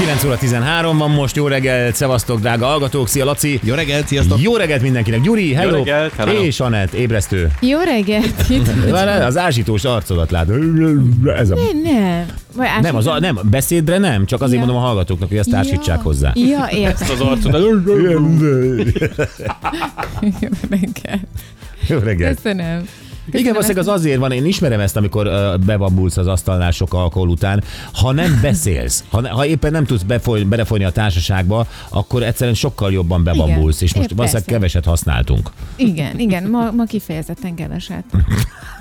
9 óra 13 van most, jó reggelt, szevasztok, drága hallgatók, szia Laci! Jó reggelt, sziasztok! Jó reggelt mindenkinek, Gyuri, hello! reggelt, hello. És Anett, ébresztő. Jó reggelt! Az ázsítós arcodat lát. Ez a... nem. Vagy át- Nem, az a, nem, beszédre nem, csak azért Ja. mondom a hallgatóknak, hogy ezt társítsák hozzá. Ja, értem. Az arcodat. Jó reggelt. Jó reggelt. Köszönöm. Igen, valószínűleg az azért van, én ismerem ezt, amikor uh, bebabulsz az asztalnál sok alkohol után. Ha nem beszélsz, ha, ne- ha éppen nem tudsz befoly, belefolyni a társaságba, akkor egyszerűen sokkal jobban bebabulsz, és most valószínűleg persze. keveset használtunk. Igen, igen, ma, ma kifejezetten keveset.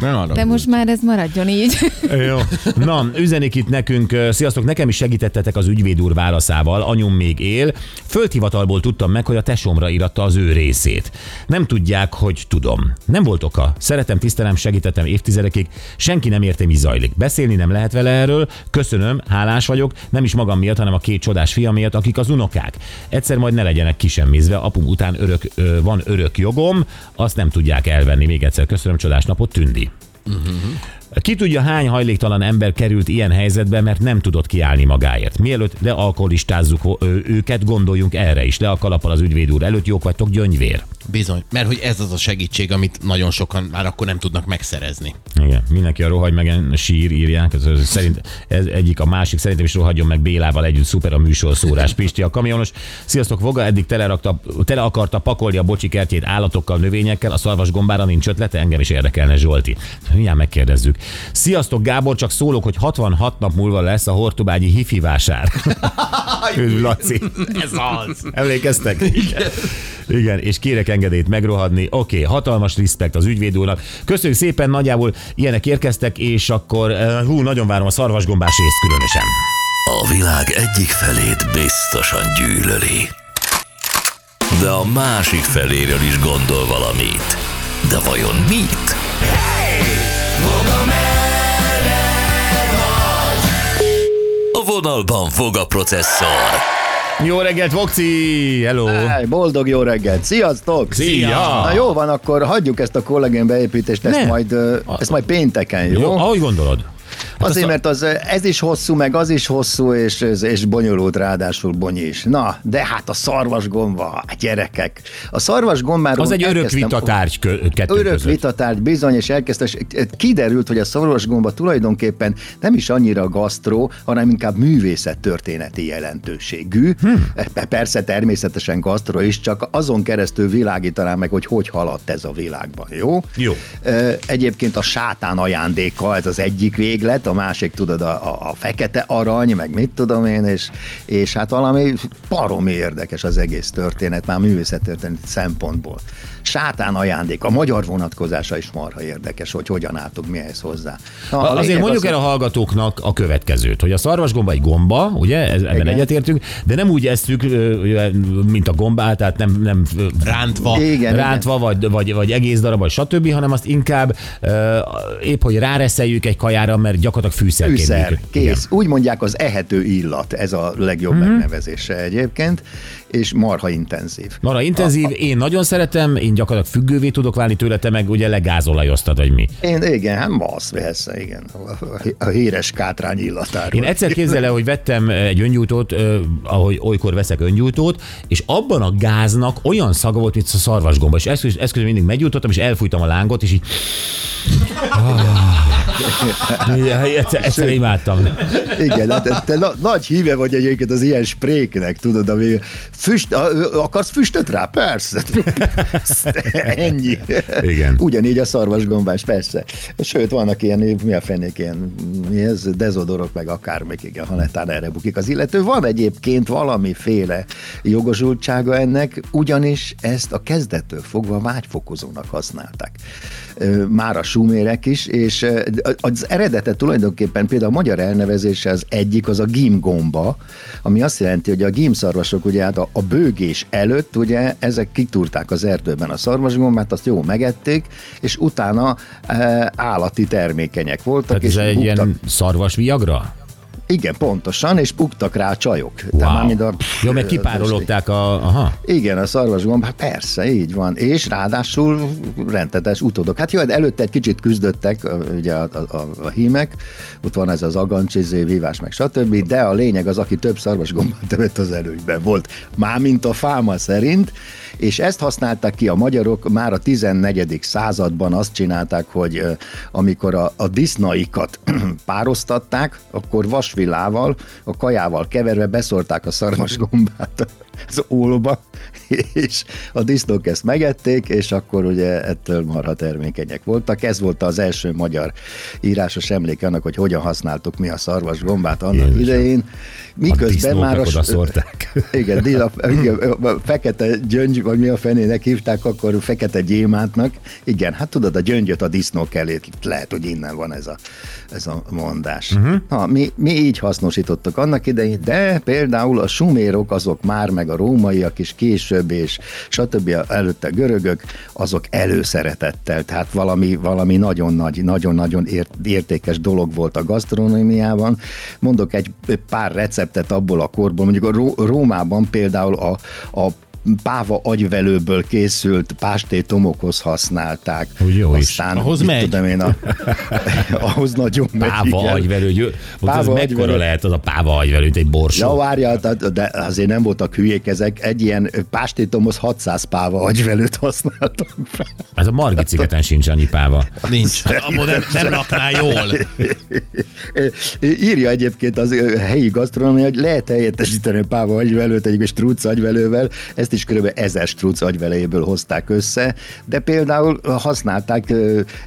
Nem arra. De most már ez maradjon így. Jó. Na, üzenik itt nekünk, sziasztok, nekem is segítettetek az ügyvéd úr válaszával, anyum még él. Földhivatalból tudtam meg, hogy a tesómra iratta az ő részét. Nem tudják, hogy tudom. Nem volt oka. Szeretem, tisztelem, segítettem évtizedekig. Senki nem érte, mi zajlik. Beszélni nem lehet vele erről. Köszönöm, hálás vagyok, nem is magam miatt, hanem a két csodás fiam miatt, akik az unokák. Egyszer majd ne legyenek kisemmizve, apum után örök, ö, van örök jogom, azt nem tudják elvenni. Még egyszer köszönöm, csodás napot, Tündi. Ki tudja, hány hajléktalan ember került ilyen helyzetbe, mert nem tudott kiállni magáért. Mielőtt lealkoholistázzuk őket, gondoljunk erre is. Le a kalappal az ügyvéd úr előtt, jók vagytok, gyöngyvér. Bizony, mert hogy ez az a segítség, amit nagyon sokan már akkor nem tudnak megszerezni. Igen, mindenki a rohagy meg sír írják, ez, ez, szerint, ez egyik a másik, szerintem is rohadjon meg Bélával együtt, szuper a műsorszórás. Pisti a kamionos, sziasztok, Voga eddig tele, rakta, tele akarta pakolni a bocsi kertjét állatokkal, növényekkel, a szarvas gombára nincs ötlete, engem is érdekelne Zsolti. Mindjárt megkérdezzük. Sziasztok, Gábor, csak szólok, hogy 66 nap múlva lesz a Hortobágyi hifi vásár. Üdv, Laci. Ez az. Emlékeztek? Igen. Igen, és kérek engedélyt megrohadni. Oké, okay, hatalmas respekt az ügyvéd úrnak. Köszönjük szépen, nagyjából ilyenek érkeztek, és akkor eh, hú, nagyon várom a szarvasgombás részt különösen. A világ egyik felét biztosan gyűlöli. De a másik feléről is gondol valamit. De vajon mit? Vonalban fog a processzor. Jó reggelt, Vokci! Hello! Hey, boldog jó reggelt! Sziasztok! Szia! Na jó van, akkor hagyjuk ezt a kollégén beépítést, ezt Nem. majd, ezt majd pénteken, jó? Jó, ahogy gondolod. Hát Azért, a- mert az, ez is hosszú, meg az is hosszú, és, és- bonyolult ráadásul bonyi is. Na, de hát a szarvasgomba, gyerekek. A szarvasgombáról Az egy örök elkezdtem- vitatárgy kettő Örök között. vitatárgy bizony, és elkezdte, és kiderült, hogy a szarvasgomba tulajdonképpen nem is annyira gasztró, hanem inkább művészettörténeti jelentőségű. Hmm. Persze természetesen gasztró is, csak azon keresztül világítanám meg, hogy hogy haladt ez a világban, jó? Jó. Egyébként a sátán ajándéka, ez az egyik véglet, a másik tudod a, a, fekete arany, meg mit tudom én, és, és hát valami baromi érdekes az egész történet, már művészettörténet szempontból. Sátán ajándék, a magyar vonatkozása is marha érdekes, hogy hogyan álltunk mi ehhez hozzá. Na, a Azért mondjuk az, el a hallgatóknak a következőt, hogy a szarvasgomba egy gomba, ugye, ez, ebben Igen. egyetértünk, de nem úgy esztük, mint a gombát, tehát nem, nem Rántva. Igen, rántva, vagy, vagy, vagy egész darab, vagy stb., hanem azt inkább épp, hogy ráreszeljük egy kajára, mert gyakorlatilag fűszerként Fűszer, kész. Úgy mondják az ehető illat, ez a legjobb Mhm. mm-hmm. megnevezése egyébként, és marha intenzív. Marha intenzív, én nagyon szeretem, én gyakorlatilag függővé tudok válni tőle, te meg ugye legázolajoztad, vagy mi. Én, igen, hát masz, persze, igen. A, a híres kátrány illatáról. Én egyszer képzel el, hogy vettem egy öngyújtót, ahogy olykor veszek öngyújtót, és abban a gáznak olyan szaga volt, mint a szarvasgomba, és ezt, ezt mindig meggyújtottam, és elfújtam a lángot, és így... Ah. Egyszer, egyszer imádtam. Igen, hát te, te na, nagy híve vagy egyébként az ilyen spréknek, tudod, ami füst, akarsz füstöt rá? Persze. Ennyi. Igen. Ugyanígy a szarvasgombás, persze. Sőt, vannak ilyen, mi a fenék, ilyen, mi ez, dezodorok, meg akármik, igen, ha netán erre bukik az illető. Van egyébként valamiféle jogosultsága ennek, ugyanis ezt a kezdettől fogva vágyfokozónak használták. Már a sumérek is, és az eredete tulajdonképpen például a magyar elnevezése az egyik, az a gimgomba, ami azt jelenti, hogy a gímszarvasok ugye hát a, a bőgés előtt ugye ezek kitúrták az erdőben a szarvasgombát, azt jó megették, és utána e, állati termékenyek voltak. Tehát ez és egy buktak. ilyen szarvas viagra? Igen, pontosan, és buktak rá a csajok. Tehát már mind a, Jó, meg kipárologták a... Aha. Igen, a szarvasgomb, hát persze, így van. És ráadásul rendetes utódok. Hát jó, hát előtte egy kicsit küzdöttek ugye a, a, a, a hímek, ott van ez az agancsizé, vívás, meg stb., de a lényeg az, aki több szarvasgombát tevett az előnyben volt. Mármint a fáma szerint, és ezt használták ki a magyarok már a 14. században azt csinálták, hogy amikor a, a disznaikat pároztatták, akkor vasvilával, a kajával keverve beszorták a szarvasgombát az ólba, és a disznók ezt megették, és akkor ugye ettől marha termékenyek voltak. Ez volt az első magyar írásos emlék annak, hogy hogyan használtuk mi a szarvasgombát annak Jézusom. idején. Miközben már a... Igen, a, igen, a fekete gyöngy, vagy mi a fenének hívták, akkor fekete gyémántnak. Igen, hát tudod, a gyöngyöt a disznók elé, lehet, hogy innen van ez a, ez a mondás. Uh-huh. Ha, mi, mi így hasznosítottuk annak idején, de például a sumérok azok már meg meg a rómaiak is később, és stb. előtte görögök, azok előszeretettel, tehát valami, valami nagyon nagy, nagyon-nagyon értékes dolog volt a gasztronómiában. Mondok egy pár receptet abból a korból, mondjuk a Rómában például a, a páva agyvelőből készült pástétomokhoz használták. Úgy jó Aztán, is. Ahhoz megy. Tudom én, a, ahhoz nagyon megy. Páva igen. agyvelő. Páva az agyvelő. mekkora lehet az a páva agyvelő, mint egy borsó? Ja, várja, de azért nem voltak hülyék ezek. Egy ilyen pástétomhoz 600 páva agyvelőt használtak fel. Ez a Margit szigeten sincs annyi páva. Nincs. Abba nem, nem rakná jól. Írja egyébként az helyi gasztronómia, hogy lehet helyettesíteni a páva agyvelőt egy struc agyvelővel. Ezt is kb. ezer struc agyvelejéből hozták össze, de például használták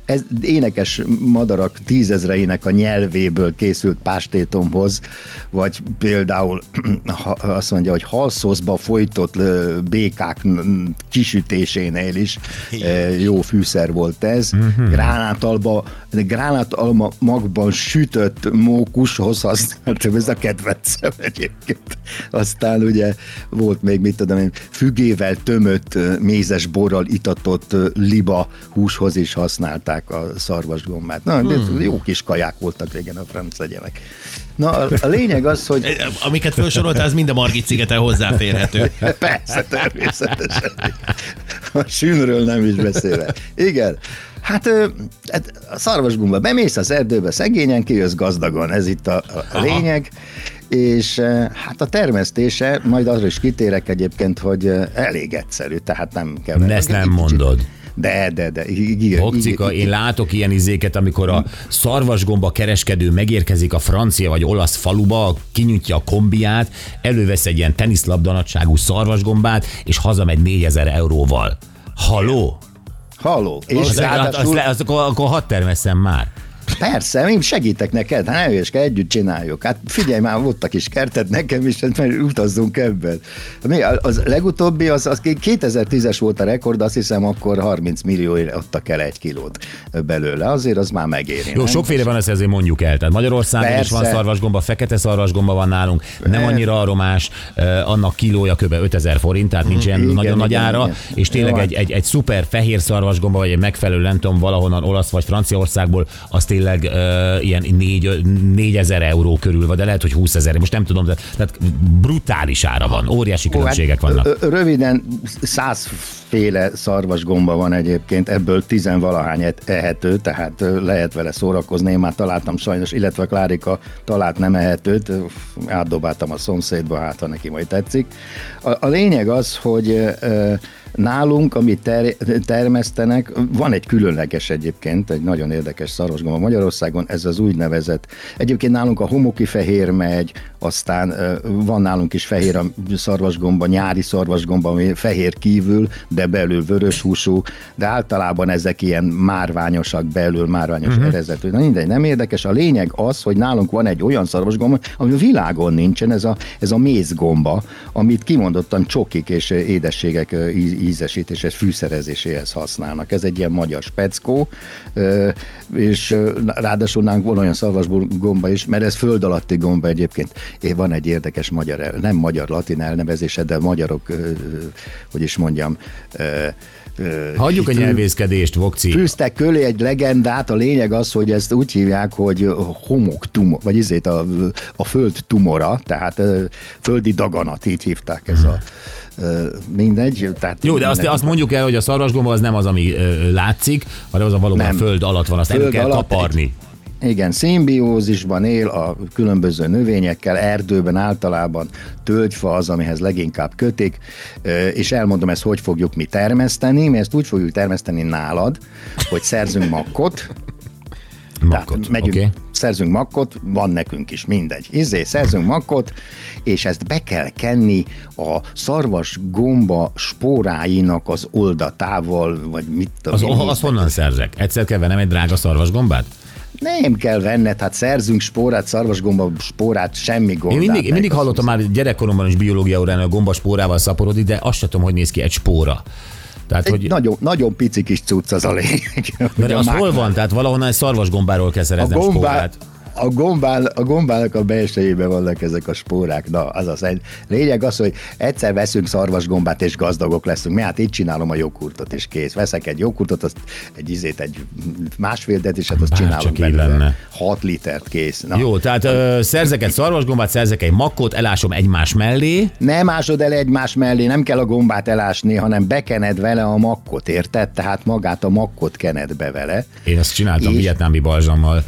ez, énekes madarak tízezreinek a nyelvéből készült pástétomhoz, vagy például azt mondja, hogy halszoszba folytott békák kisütésénél is jó fűszer volt ez. Mm-hmm. Gránátalba, gránátalma magban sütött mókushoz használtam, ez a kedvencem egyébként. Aztán ugye volt még, mit tudom én, fügével tömött, mézes borral itatott liba húshoz is használták a szarvasgombát. Na, hmm. jó kis kaják voltak régen a franc legyenek. Na, a, lényeg az, hogy... Amiket felsoroltál, az mind a Margit szigeten hozzáférhető. Persze, természetesen. A sűnről nem is beszélve. Igen. Hát, hát a szarvasgumba bemész az erdőbe szegényen, kijössz gazdagon, ez itt a, a lényeg. Aha és eh, hát a termesztése, majd arra is kitérek egyébként, hogy eh, elég egyszerű, tehát nem kell. Ezt nem mondod. De, de, de. Igen, én látok ilyen izéket, amikor a szarvasgomba kereskedő megérkezik a francia vagy olasz faluba, kinyitja a kombiát, elővesz egy ilyen teniszlabdanatságú szarvasgombát, és hazamegy 4000 euróval. Haló? Haló. És az, ráadásul... az, az, az, akkor, akkor hadd termeszem már. Persze, én segítek neked, hát ne kell együtt csináljuk. Hát figyelj már, volt a kis kertet nekem is, hát mert utazzunk ebben. Mi, az legutóbbi, az, az 2010-es volt a rekord, azt hiszem akkor 30 millióért adtak el egy kilót belőle. Azért az már megéri. Jó, nem? sokféle van, ezt ezért mondjuk el. Tehát Magyarországon Persze. is van szarvasgomba, fekete szarvasgomba van nálunk, nem annyira aromás, annak kilója kb. 5000 forint, tehát nincs ilyen igen, nagyon nagy ára, igen. és tényleg egy, egy, egy szuper fehér szarvasgomba, vagy egy megfelelő, nem tudom, valahonnan olasz vagy Franciaországból, az tényleg uh, ilyen 4, 4000 euró körül van, de lehet, hogy 20 ezer, most nem tudom, de tehát brutális ára van, óriási hát, különbségek vannak. Röviden száz féle szarvasgomba van egyébként, ebből tizenvalahány ehető, tehát lehet vele szórakozni. Én már találtam sajnos, illetve Klárika talált nem ehetőt, átdobáltam a szomszédba, hát ha neki majd tetszik. A, a lényeg az, hogy Nálunk, amit ter- termesztenek, van egy különleges egyébként, egy nagyon érdekes szarvasgomba Magyarországon, ez az úgynevezett, egyébként nálunk a homoki fehér megy, aztán van nálunk is fehér a szarvasgomba, nyári szarvasgomba, ami fehér kívül, de belül vörös húsú, de általában ezek ilyen márványosak belül, márványos uh-huh. erezetű. Na mindegy, nem érdekes. A lényeg az, hogy nálunk van egy olyan szarvasgomba, ami a világon nincsen, ez a, ez a mézgomba, amit kimondottan csokik és édességek ízesítéshez, fűszerezéséhez használnak. Ez egy ilyen magyar speckó, és ráadásul nálunk van olyan szarvasgomba is, mert ez föld alatti gomba egyébként. Van egy érdekes magyar, nem magyar-latin elnevezése, de magyarok, hogy is mondjam, Hagyjuk a nyelvészkedést, Vokci. Fűztek köré egy legendát, a lényeg az, hogy ezt úgy hívják, hogy homoktumor, vagy izét a, a föld tumora, tehát földi daganat, így hívták ez a mindegy. Tehát Jó, de azt, azt mondjuk el, hogy a szarvasgomba az nem az, ami látszik, hanem az a valóban Nem. föld alatt van, azt Föld kell alatt kaparni. Igen, szimbiózisban él a különböző növényekkel, erdőben általában tölgyfa az, amihez leginkább kötik, és elmondom ezt, hogy fogjuk mi termeszteni, mi ezt úgy fogjuk termeszteni nálad, hogy szerzünk makkot, Makkot, tehát megyünk, okay. szerzünk makkot, van nekünk is, mindegy. Izé, szerzünk makkot, és ezt be kell kenni a szarvas gomba spóráinak az oldatával, vagy mit tudom Az, én. az honnan szerzek? Egyszer kell vennem egy drága szarvasgombát? Nem kell venned, hát szerzünk spórát, szarvasgomba spórát, semmi gond. Én mindig, én mindig hallottam már gyerekkoromban is biológia órán, a gomba spórával szaporodik, de azt sem tudom, hogy néz ki egy spóra. Tehát, Egy hogy, nagyon, nagyon pici kis cucc az a lényeg. de a az hol van? Tehát valahonnan egy szarvasgombáról kell A, szereznem gombá, spórát. A, gombál, a gombának a belsejében vannak ezek a spórák. Na, az az egy. Lényeg az, hogy egyszer veszünk szarvasgombát, és gazdagok leszünk. Mi hát így csinálom a joghurtot, és kész. Veszek egy joghurtot, azt egy izét, egy másfél detisat, azt Bárcsak csinálom így belőle. lenne. 6 litert kész. Na. Jó, tehát ö, szerzek egy szarvasgombát, szerzek egy makkot, elásom egymás mellé, Nem ásod el egymás mellé, nem kell a gombát elásni, hanem bekened vele a makkot, érted? Tehát magát a makkot kened be vele. Én azt csináltam És? vietnámi balzsammal.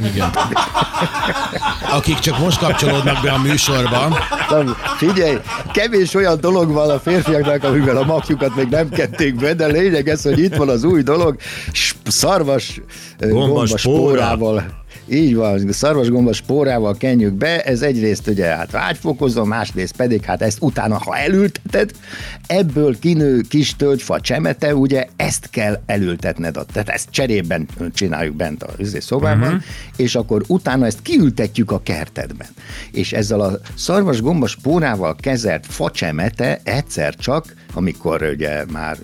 Akik csak most kapcsolódnak be a műsorba, Na, figyelj, kevés olyan dolog van a férfiaknak, amivel a makjukat még nem kették be, de lényeg ez, hogy itt van az új dolog, szarvas ö, Gomba gomba spóra. spórával. Így van, szarvas gomba spórával kenjük be, ez egyrészt ugye hát vágyfokozó, másrészt pedig hát ezt utána, ha elülteted, ebből kinő kis tölgyfa csemete, ugye ezt kell elültetned, a- tehát ezt cserében csináljuk bent a izé szobában, uh-huh. és akkor utána ezt kiültetjük a kertedben. És ezzel a szarvas gomba spórával kezelt facsemete egyszer csak, amikor ugye már,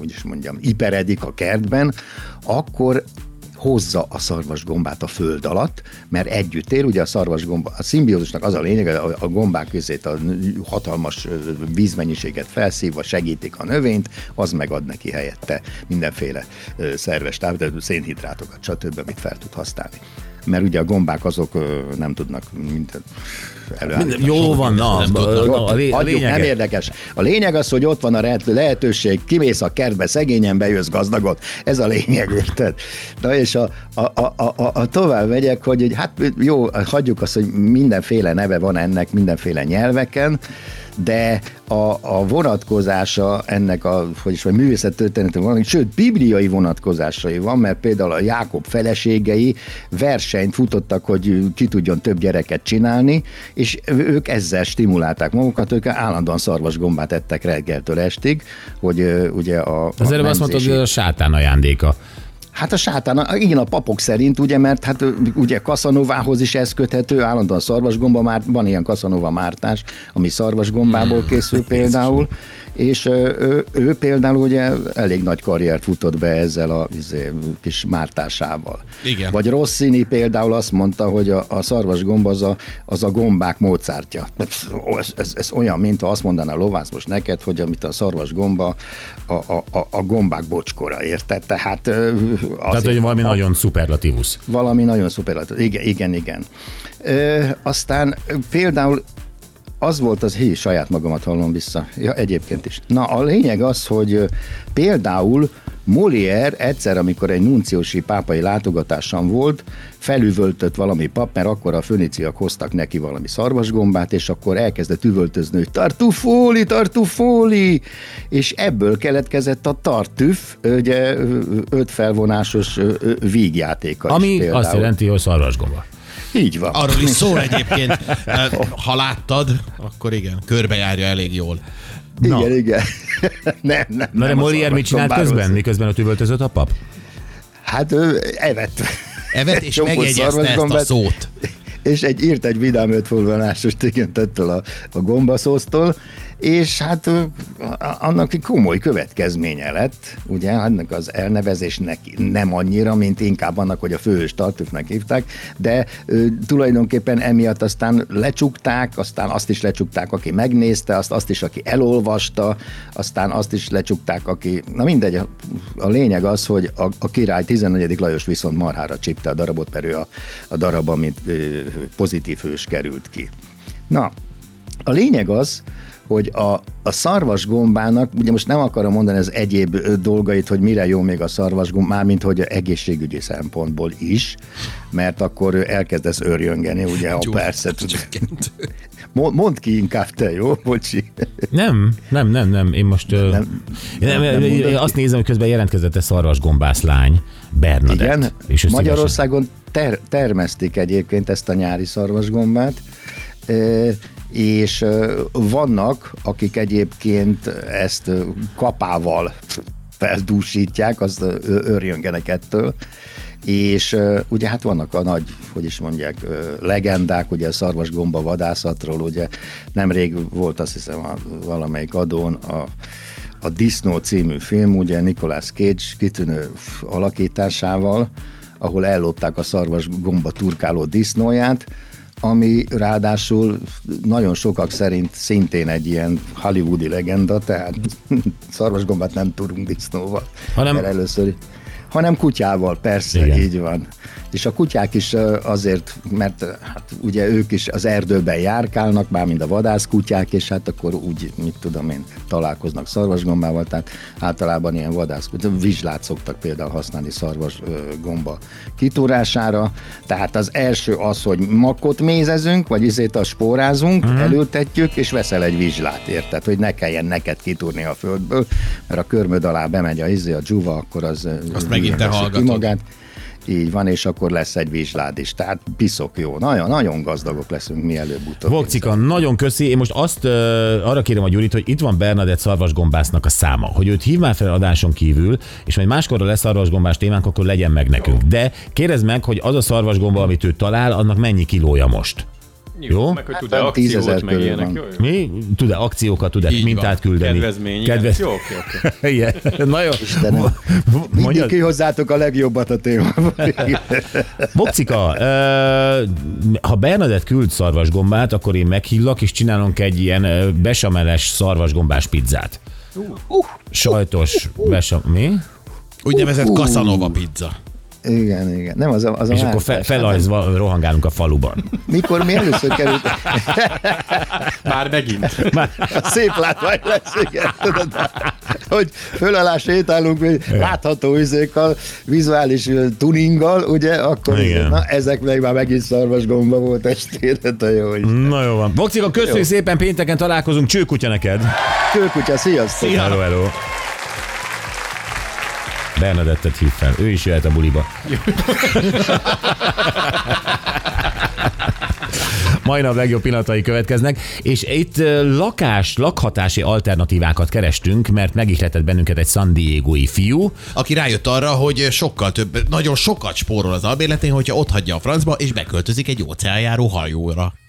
úgy is mondjam, iperedik a kertben, akkor hozza a szarvasgombát a föld alatt, mert együtt él, ugye a szarvasgomba, a szimbiózusnak az a lényeg, a, a gombák közét a hatalmas vízmennyiséget felszívva segítik a növényt, az megad neki helyette mindenféle szerves táv, szénhidrátokat, stb., amit fel tud használni. Mert ugye a gombák azok nem tudnak mindent előállítani. Jó van, na, Nem a, tudnak. a, a, lé- a nem érdekes. A lényeg az, hogy ott van a lehet- lehetőség, kimész a kertbe, szegényen bejössz gazdagot. Ez a lényeg, érted? Na és a, a, a, a, a, tovább megyek, hogy hát jó, hagyjuk azt, hogy mindenféle neve van ennek, mindenféle nyelveken, de a, a vonatkozása ennek a, hogy is vagy művészettörténetű van, sőt, bibliai vonatkozásai van, mert például a Jákob feleségei versenyt futottak, hogy ki tudjon több gyereket csinálni, és ők ezzel stimulálták magukat, ők állandóan szarvasgombát ettek reggeltől estig, hogy ugye a... Az előbb azt mondtad, hogy a sátán ajándéka. Hát a sátán, igen, a papok szerint, ugye, mert hát ugye Kaszanovához is ez köthető, állandóan szarvasgomba, már van ilyen Kaszanova mártás, ami szarvasgombából készül például, és ő, ő például ugye elég nagy karriert futott be ezzel a izé, kis mártásával. Igen. Vagy Rossini például azt mondta, hogy a, a szarvasgomba az a, az a gombák módszertja. Ez, ez, ez olyan, mint ha azt mondaná a lovász most neked, hogy amit a szarvasgomba a, a, a, a gombák bocskora, érted? Tehát Tehát, hogy valami nagyon szuperlatívusz. valami nagyon szuperlatív. Igen, igen, igen. Ö, aztán például az volt az, hí, saját magamat hallom vissza. Ja, egyébként is. Na, a lényeg az, hogy például Molière egyszer, amikor egy nunciósi pápai látogatáson volt, felüvöltött valami pap, mert akkor a föníciak hoztak neki valami szarvasgombát, és akkor elkezdett üvöltözni, hogy tartufóli, tartufóli, és ebből keletkezett a tartüf, ugye öt felvonásos vígjátéka is Ami például. azt jelenti, hogy szarvasgomba. Így van. arról is szól egyébként. Eh, Ha láttad, akkor igen, körbejárja elég jól. Na. Igen, igen. nem, nem. Na de a Molière mit csinált közben, miközben ott üvöltözött a pap? Hát ő evett. Evet, és megjegyezte ezt a szarvasgombát. szót. És egy írt egy vidám ötfulvonásos igen, ettől a, a gombaszóztól, és hát annak egy komoly következménye lett, ugye, annak az elnevezésnek nem annyira, mint inkább annak, hogy a főhős tartufnak hívták, de ö, tulajdonképpen emiatt aztán lecsukták, aztán azt is lecsukták, aki megnézte, azt, azt is, aki elolvasta, aztán azt is lecsukták, aki, na mindegy, a, a lényeg az, hogy a, a király 14. Lajos viszont marhára csipte a darabot, mert ő a, a darab, amit ö, pozitív hős került ki. Na, a lényeg az, hogy a, a szarvasgombának, ugye most nem akarom mondani az egyéb dolgait, hogy mire jó még a szarvasgomb, mármint hogy egészségügyi szempontból is, mert akkor elkezdesz örjöngeni, ugye, ha persze Mondd ki inkább te, jó? Bocsi. Nem, nem, nem, nem. Én most nem, Nem- nem, nem nem, azt nézem, hogy közben jelentkezett egy szarvasgombász lány, Bernadett. Igen, És Magyarországon ter- termesztik egyébként ezt a nyári szarvasgombát, és vannak, akik egyébként ezt kapával feldúsítják, azt örjöngenek ettől, és ugye hát vannak a nagy, hogy is mondják, legendák, ugye a szarvasgomba vadászatról, ugye nemrég volt azt hiszem a, valamelyik adón a a Disznó című film, ugye Nicolas Cage kitűnő alakításával, ahol ellopták a szarvas gomba turkáló disznóját, ami ráadásul nagyon sokak szerint szintén egy ilyen hollywoodi legenda, tehát szarvasgombát nem tudunk disznóval. Hanem- először, hanem kutyával, persze, Igen. Így van. És a kutyák is azért, mert hát ugye ők is az erdőben járkálnak, bármint a vadászkutyák, és hát akkor úgy, mit tudom én, találkoznak szarvasgombával, tehát általában ilyen vadászkutyák, vizslát szoktak például használni szarvasgomba kitúrására. Tehát az első az, hogy makot mézezünk, vagy izét a spórázunk, uh-huh. elültetjük, és veszel egy vizslát, érted, hogy ne kelljen neked kitúrni a földből, mert a körmöd alá bemegy a izé, a dzsuva, akkor az Azt megint te veszi ki hallgatod. magát. Így van, és akkor lesz egy vizslád is. Tehát piszok jó. Nagyon, nagyon gazdagok leszünk mi előbb-utóbb. Vokcika, nagyon köszi. Én most azt uh, arra kérem a Gyurit, hogy itt van Bernadett szarvasgombásznak a száma, hogy őt hív már fel adáson kívül, és majd máskorra lesz szarvasgombás témánk, akkor legyen meg nekünk. De kérdezd meg, hogy az a szarvasgomba, amit ő talál, annak mennyi kilója most? Jó? Meg hogy tud-e fent 10 akciót, meg ilyenek. van. Jó, jó. Mi? Tud-e akciókat, tud-e Így mintát van. küldeni? Kedvezmény. Kedvez... Jó, oké, oké. Igen. Nagyon. Istenem. Mindig kihozzátok a legjobbat a témában. Bokcika, ha Bernadett küld szarvasgombát, akkor én meghívlak, és csinálunk egy ilyen besameles szarvasgombás pizzát. Sajtos besam... Mi? Úgynevezett Casanova pizza. Igen, igen. Nem, az a, az a És akkor fe, felajzva rohangálunk a faluban. Mikor mi először került, Már megint. szép látvány lesz, igen, tudod, hogy fölállás sétálunk, hogy látható üzékkal, vizuális tuninggal, ugye, akkor Igen. na, ezek meg már megint szarvas gomba volt estére, te jó is. Na jó van. Bokcika, köszönjük szépen, pénteken találkozunk. Csőkutya neked. Kőkutya, sziasztok! Hello, hello. Bernadettet hív fel. Ő is jöhet a buliba. Mai nap legjobb pillanatai következnek, és itt lakás, lakhatási alternatívákat kerestünk, mert megihletett bennünket egy San Diego-i fiú, Aki rájött arra, hogy sokkal több, nagyon sokat spórol az albérletén, hogyha ott hagyja a francba, és beköltözik egy óceánjáró hajóra.